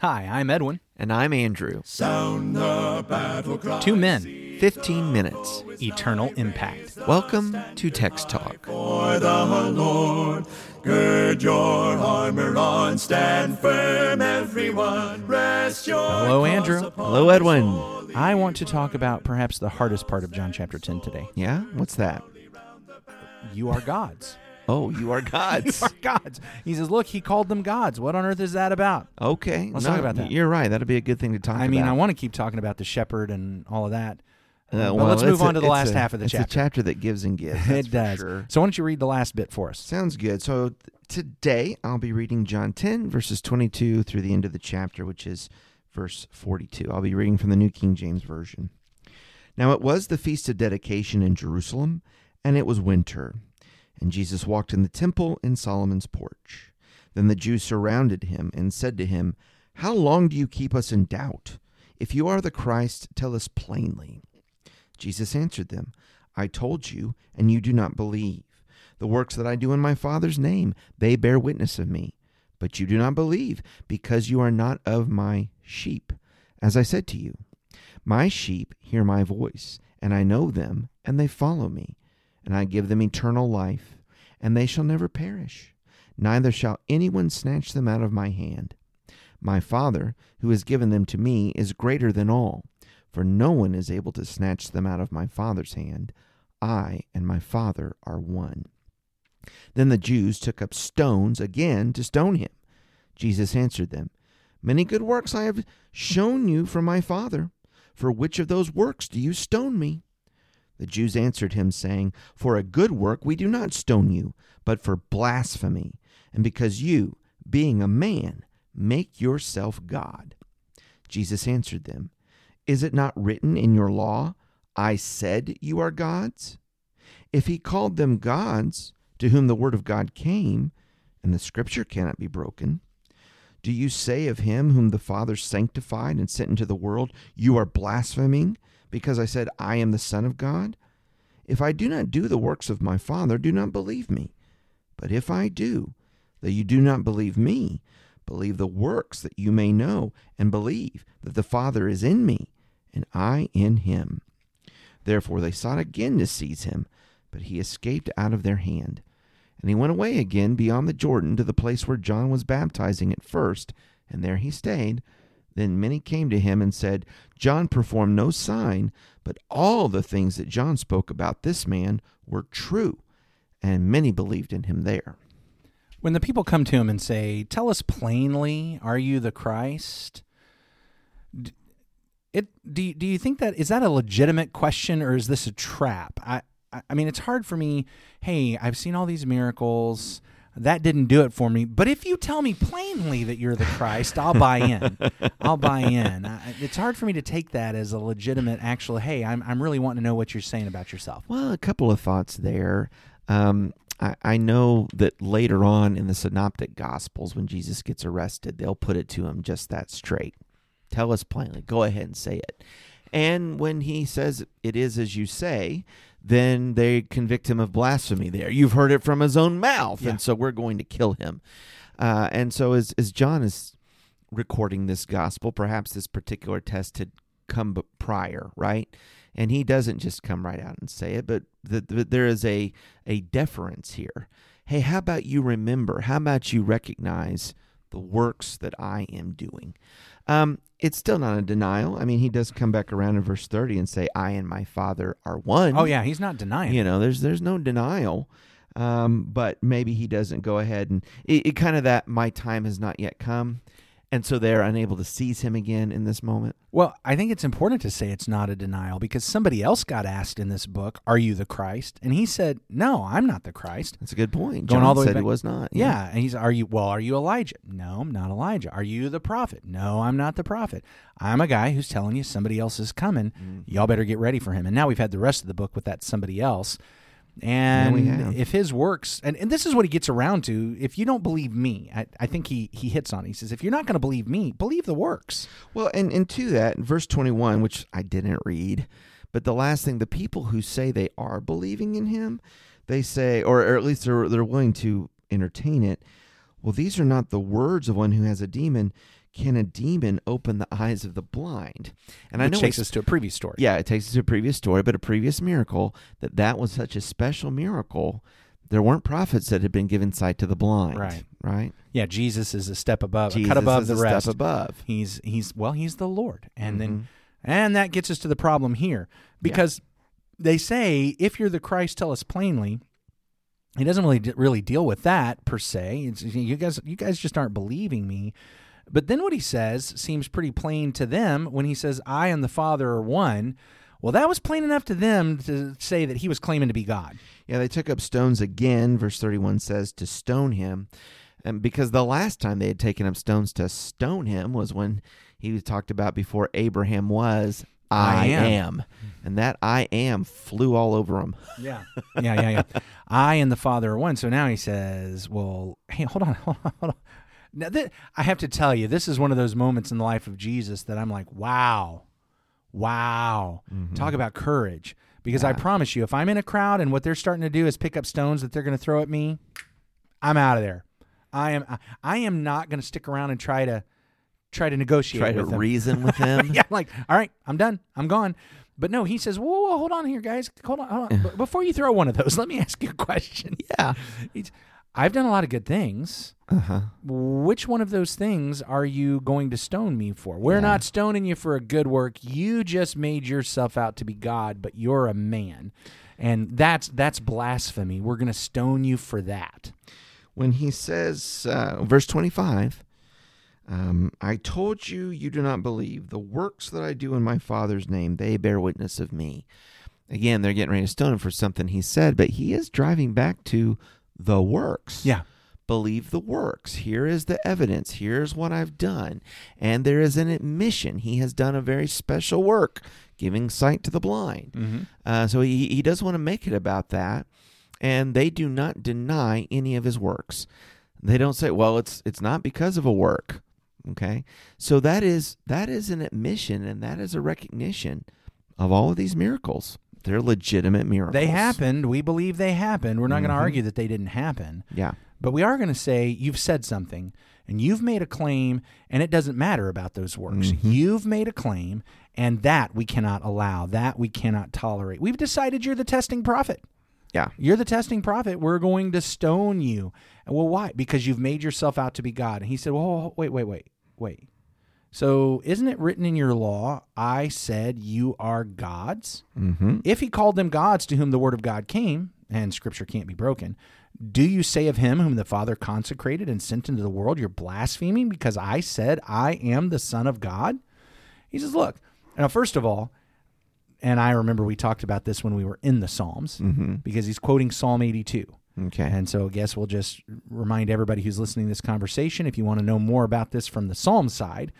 Hi, I'm Edwin. And I'm Andrew. Sound the battle cry. Two men, 15 minutes. eternal impact. Welcome to Text Talk. For the Lord, gird your armor on, stand firm, everyone. Rest your Hello, Andrew. Hello, Edwin. I want to talk about perhaps the hardest part of John chapter 10 today. Yeah? What's that? You are gods. Oh, you are You God's. are gods. He says, Look, he called them gods. What on earth is that about? okay. Let's talk about that. You're right. That'll be a good thing to talk I about. mean, I want to keep talking about the shepherd and all of that. Uh, but well, let's move on to the last a- half of the it's chapter. a chapter that gives and gives. it does. Sure. So why don't you read the last bit for us? Sounds good. So today I'll be reading John 10, verses 22 through the end of the chapter, which is verse 42. I'll be reading from the New King James Version. Now it was the feast of dedication in Jerusalem, and it was winter. And Jesus walked in the temple in Solomon's porch. Then the Jews surrounded him and said to him, How long do you keep us in doubt? If you are the Christ, tell us plainly. Jesus answered them, I told you, and you do not believe. The works that I do in my Father's name, they bear witness of me. But you do not believe, because you are not of my sheep. As I said to you, my sheep hear my voice, and I know them, and they follow me. And I give them eternal life, and they shall never perish. Neither shall anyone snatch them out of my hand. My Father, who has given them to me, is greater than all, for no one is able to snatch them out of my Father's hand. I and my Father are one. Then the Jews took up stones again to stone him. Jesus answered them, Many good works I have shown you from my Father. For which of those works do you stone me? The Jews answered him, saying, For a good work we do not stone you, but for blasphemy, and because you, being a man, make yourself God. Jesus answered them, Is it not written in your law, I said you are gods? If he called them gods, to whom the word of God came, and the scripture cannot be broken, do you say of him whom the Father sanctified and sent into the world, You are blaspheming, because I said, I am the Son of God? If I do not do the works of my Father, do not believe me. But if I do, though you do not believe me, believe the works that you may know, and believe that the Father is in me, and I in him. Therefore they sought again to seize him, but he escaped out of their hand. And he went away again beyond the Jordan to the place where John was baptizing at first, and there he stayed. Then many came to him and said, John performed no sign, but all the things that John spoke about this man were true. And many believed in him there. When the people come to him and say, "Tell us plainly, are you the Christ?" It do do you think that is that a legitimate question or is this a trap? I I mean, it's hard for me. Hey, I've seen all these miracles. That didn't do it for me. But if you tell me plainly that you're the Christ, I'll buy in. I'll buy in. I, it's hard for me to take that as a legitimate, actual. Hey, I'm I'm really wanting to know what you're saying about yourself. Well, a couple of thoughts there. Um, I, I know that later on in the Synoptic Gospels, when Jesus gets arrested, they'll put it to him just that straight. Tell us plainly. Go ahead and say it. And when he says it is as you say, then they convict him of blasphemy there. You've heard it from his own mouth, Yeah. and so we're going to kill him. Uh, and so as, as John is recording this gospel, perhaps this particular test had come prior, right? And he doesn't just come right out and say it, but the, the, there is a, a deference here. Hey, how about you remember? How about you recognize the works that I am doing? Um, it's still not a denial. I mean, he does come back around in verse 30 and say, I and my Father are one. Oh yeah, he's not denying. You know, there's there's no denial. Um, but maybe he doesn't go ahead and it, it kind of that my time has not yet come. And so they're unable to seize him again in this moment. Well, I think it's important to say it's not a denial because somebody else got asked in this book, "Are you the Christ?" and he said, "No, I'm not the Christ." That's a good point. Going John all the way said back- he was not. Yeah, and he's, "Are you? Well, are you Elijah?" No, I'm not Elijah. Are you the prophet? No, I'm not the prophet. I'm a guy who's telling you somebody else is coming. Mm-hmm. Y'all better get ready for him. And now we've had the rest of the book with that somebody else. And if his works, and, and this is what he gets around to, if you don't believe me, I, I think he, he hits on. it. He says, if you're not going to believe me, believe the works. Well, and, and to that, verse 21, which I didn't read, but the last thing, the people who say they are believing in him, they say, or, or at least they're, they're willing to entertain it, well, these are not the words of one who has a demon. Can a demon open the eyes of the blind? And I Which know takes us to a previous story. yeah, it takes us to a previous story, but a previous miracle that that was such a special miracle. There weren't prophets that had been given sight to the blind. Right. Right. Yeah, Jesus is a step above, a cut above the a rest. Step above. He's he's well, he's the Lord, and Mhm. then and that gets us to the problem here because they say if you're the Christ, tell us plainly. He doesn't really really deal with that per se. It's, you guys you guys just aren't believing me. But then what he says seems pretty plain to them when he says, "I and the Father are one." Well, that was plain enough to them to say that he was claiming to be God. Yeah, they took up stones again. Verse 31 says to stone him. And because the last time they had taken up stones to stone him was when he was talked about before Abraham was, I, I am. am. And that I am flew all over him. Yeah. Yeah, yeah, yeah. I and the Father are one. So now he says, well, hey, hold on, hold on, hold on. Now, th- I have to tell you, this is one of those moments in the life of Jesus that I'm like, wow, wow. Mm-hmm. Talk about courage. Because I promise you, if I'm in a crowd and what they're starting to do is pick up stones that they're going to throw at me, I'm out of there. I am. I, I am not going to stick around and try to try to negotiate Try to them. reason with him. yeah, I'm like, all right, I'm done. I'm gone. But no, he says, whoa, whoa, hold on here, guys. Hold on. Hold on. Before you throw one of those, let me ask you a question. Yeah. I've done a lot of good things. Uh-huh. Which one of those things are you going to stone me for? We're Yeah. not stoning you for a good work. You just made yourself out to be God, but you're a man. And that's that's blasphemy. We're going to stone you for that. when he says, uh, verse 25, um, I told you you do not believe. The works that I do in my Father's name, they bear witness of me. Again, they're getting ready to stone him for something he said, but he is driving back to the works. Yeah. Believe the works. Here is the evidence. Here's what I've done. And there is an admission. He has done a very special work, giving sight to the blind. Mm-hmm. Uh, so he, he does want to make it about that, and they do not deny any of his works. They don't say, "Well, it's it's not because of a work." Okay, so that is that is an admission, and that is a recognition of all of these miracles. They're legitimate miracles. They happened. We believe they happened. We're not going to argue that they didn't happen. Yeah, But we are going to say you've said something and you've made a claim, and it doesn't matter about those works. Mhm. You've made a claim, and that we cannot allow, that we cannot tolerate. We've decided you're the testing prophet. yeah, You're the testing prophet. We're going to stone you. Well, why? Because you've made yourself out to be God. And he said, Well, wait, wait, wait, wait. So isn't it written in your law, I said you are gods? mm-hmm. If he called them gods to whom the word of God came, and scripture can't be broken, do you say of him whom the Father consecrated and sent into the world, you're blaspheming because I said I am the Son of God? He says, Look, now, first of all, and I remember we talked about this when we were in the Psalms, Mm-hmm. because he's quoting Psalm 82. Okay, And so I guess we'll just remind everybody who's listening to this conversation if you want to know more about this from the Psalm side,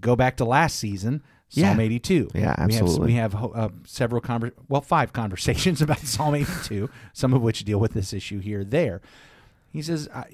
go back to last season, Psalm Yeah. 82. Yeah, We have, absolutely. we have uh, several, conver- well, five conversations about Psalm 82, some of which deal with this issue here, there. He says, I,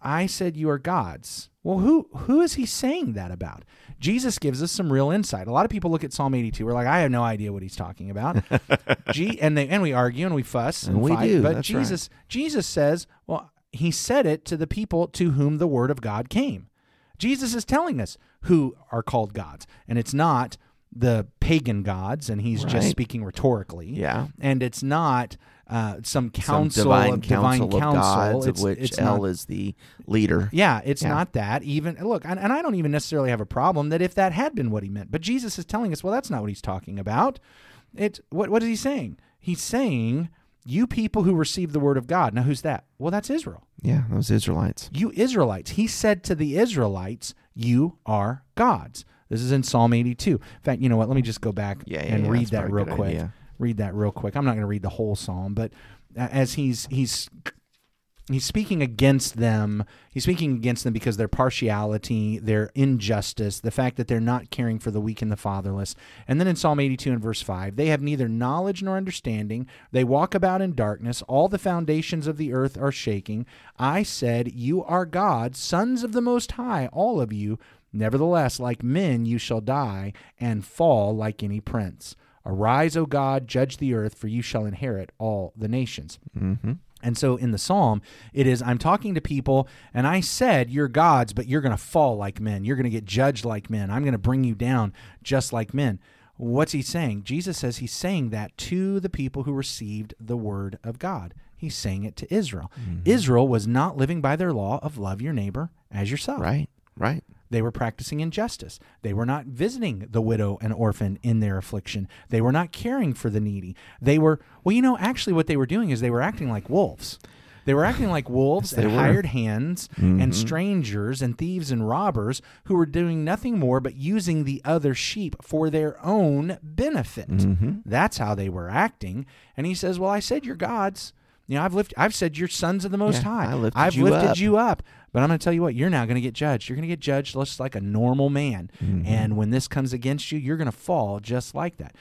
I said you are gods. Well, who who is he saying that about? Jesus gives us some real insight. A lot of people look at Psalm 82. We're like, I have no idea what he's talking about. G, and they and we argue and we fuss and, And we fight. do, But that's right. Jesus Jesus says, well, he said it to the people to whom the word of God came. Jesus is telling us who are called gods, and it's not the pagan gods, and he's just speaking rhetorically. yeah. and it's not uh, some council Some divine of council divine of council. gods, It's- of which it's El not- is the leader. yeah, it's Yeah. not that. Even look, and, and I don't even necessarily have a problem that if that had been what he meant. But Jesus is telling us, well, that's not what he's talking about. It's what what is he saying? He's saying, you people who receive the word of God. Now, who's that? Well, that's Israel. Yeah, those Israelites. You Israelites. He said to the Israelites, you are gods. This is in Psalm 82. In fact, you know what? Let me just go back Yeah, yeah, and yeah, read that real quick. idea. Read that real quick. I'm not going to read the whole psalm, but as he's he's he's speaking against them. He's speaking against them because their partiality, their injustice, the fact that they're not caring for the weak and the fatherless. And then in Psalm 82 and verse 5, they have neither knowledge nor understanding. They walk about in darkness. All the foundations of the earth are shaking. I said, You are God, sons of the Most High, all of you. Nevertheless, like men you shall die and fall like any prince. Arise, O God, judge the earth, for you shall inherit all the nations. Mm-hmm. And so in the psalm, it is I'm talking to people, and I said, You're gods, but you're going to fall like men. You're going to get judged like men. I'm going to bring you down just like men. What's he saying? Jesus says he's saying that to the people who received the word of God. He's saying it to Israel. Mm-hmm. Israel was not living by their law of love your neighbor as yourself. Right. Right. They were practicing injustice. They were not visiting the widow and orphan in their affliction. They were not caring for the needy. They were, well, you know, actually, what they were doing is they were acting like wolves. They were acting like wolves Yes, and were. Mm-hmm. hired hands and strangers and thieves and robbers who were doing nothing more but using the other sheep for their own benefit. Mm-hmm. That's how they were acting. And he says, Well, I said you're gods. You know, I've lifted, I've said you're sons of the Most Yeah, High. I lifted I've you lifted up." you up. But I'm going to tell you what, you're now going to get judged. You're going to get judged just like a normal man. Mm-hmm. And when this comes against you, you're going to fall just like that.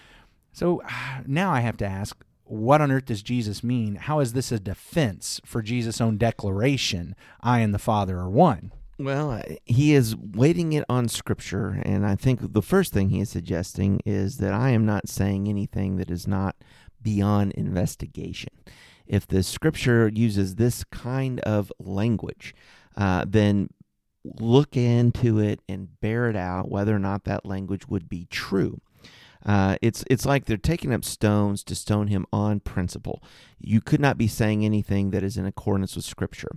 So now I have to ask, what on earth does Jesus mean? How is this a defense for Jesus' own declaration, I and the Father are one? Well, he is weighting it on Scripture, and I think the first thing he is suggesting is that I am not saying anything that is not beyond investigation. If the Scripture uses this kind of language, uh, then look into it and bear it out whether or not that language would be true. Uh, it's it's like they're taking up stones to stone him on principle. You could not be saying anything that is in accordance with Scripture.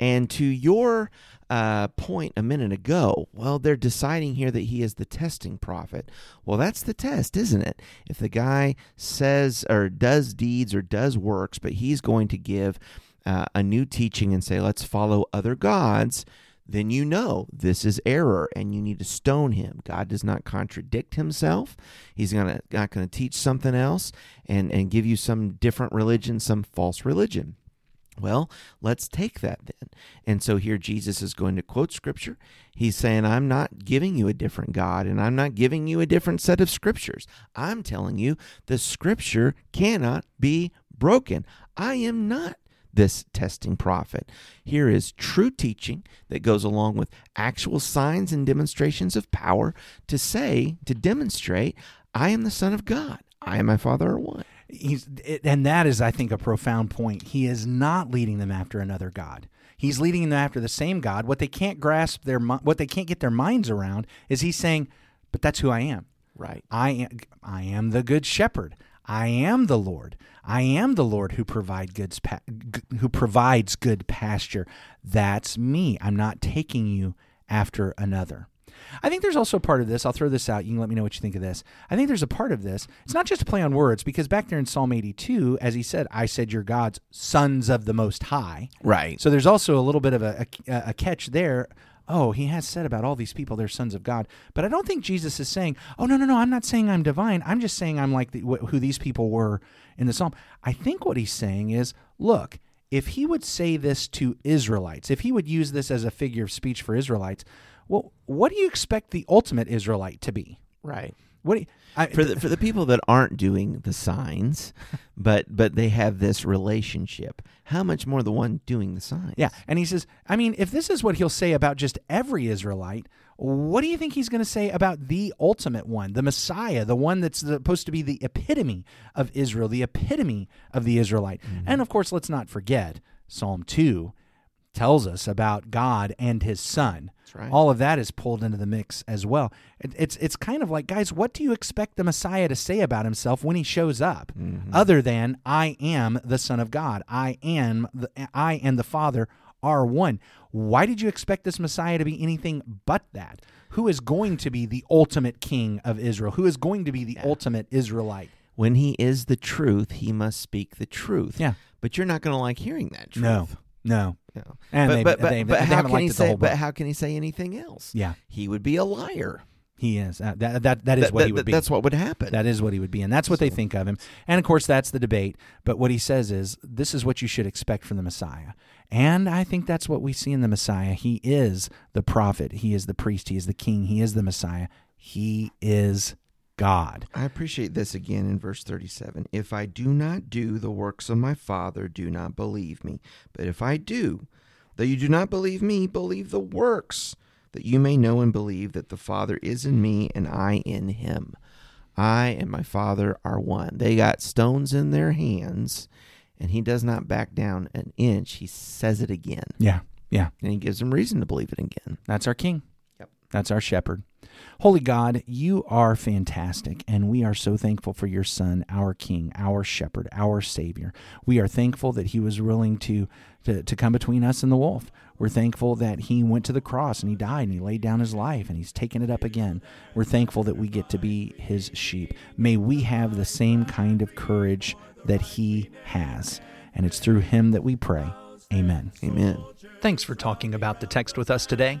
And to your uh, point a minute ago, well, they're deciding here that he is the testing prophet. Well, that's the test, isn't it? If the guy says or does deeds or does works, but he's going to give uh, a new teaching and say, let's follow other gods, then you know this is error and you need to stone him. God does not contradict himself. He's gonna, not going to teach something else and, and give you some different religion, some false religion. Well, let's take that then. And so here Jesus is going to quote scripture. He's saying, I'm not giving you a different God and I'm not giving you a different set of scriptures. I'm telling you the scripture cannot be broken. I am not this testing prophet. Here is true teaching that goes along with actual signs and demonstrations of power to say, to demonstrate, I am the Son of God. I and my Father are one. He's it, and that is, I think, a profound point. He is not leading them after another god. He's leading them after the same God. What they can't grasp their what they can't get their minds around is he's saying, "But that's who I am. Right. I am I am the good shepherd. I am the Lord. I am the Lord who provide goods pa- g- who provides good pasture. That's me. I'm not taking you after another. I think there's also a part of this. I'll throw this out. You can let me know what you think of this. I think there's a part of this. It's not just a play on words because back there in Psalm 82, as he said, I said you're God's sons of the Most High. Right. So there's also a little bit of a, a, a catch there. Oh, he has said about all these people they're sons of God, but I don't think Jesus is saying, "Oh no, no, no, I'm not saying I'm divine. I'm just saying I'm like the, wh- who these people were in the psalm." I think what he's saying is, look, if he would say this to Israelites, if he would use this as a figure of speech for Israelites, well, what do you expect the ultimate Israelite to be? Right. What do you, I, for the for the people that aren't doing the signs, but but they have this relationship. How much more the one doing the signs? Yeah. And he says, I mean, if this is what he'll say about just every Israelite, what do you think he's going to say about the ultimate one, the Messiah, the one that's supposed to be the epitome of Israel, the epitome of the Israelite? Mm-hmm. And of course, let's not forget Psalm 2 tells us about God and his son. That's right. All of that is pulled into the mix as well. It, it's it's kind of like, guys, what do you expect the Messiah to say about himself when he shows up, mm-hmm. other than "I am the Son of God, I am the I and the Father are one"? Why did you expect this Messiah to be anything but that? Who is going to be the ultimate King of Israel? Who is going to be the ultimate Israelite? When he is the truth, he must speak the truth. Yeah. But you're not going to like hearing that truth. No, no. And but they- but, but, they- but they how haven't can liked he say? But how can he say anything else? Yeah, He would be a liar. he is. Uh, that that that is That- what he would be. That's what would happen. That is what he would be, and that's what they think of him. And of course, that's the debate. But what he says is, this is what you should expect from the Messiah. And I think that's what we see in the Messiah. He is the prophet. He is the priest. He is the king. He is the Messiah. He is God. I appreciate this again in verse 37. If I do not do the works of my Father, do not believe me. But if I do, though you do not believe me, believe the works, that you may know and believe that the Father is in me and I in him. I and my Father are one. They got stones in their hands, and he does not back down an inch. He says it again, Yeah. Yeah. and he gives them reason to believe it again. That's our king. Yep. That's our shepherd. Holy God, you are fantastic, and we are so thankful for your Son, our King, our shepherd, our Savior. We are thankful that he was willing to, to, to come between us and the wolf. We're thankful that he went to the cross and he died and he laid down his life and he's taken it up again. We're thankful that we get to be his sheep. May we have the same kind of courage that he has. And it's through him that we pray. Amen. Amen. Thanks for talking about the text with us today.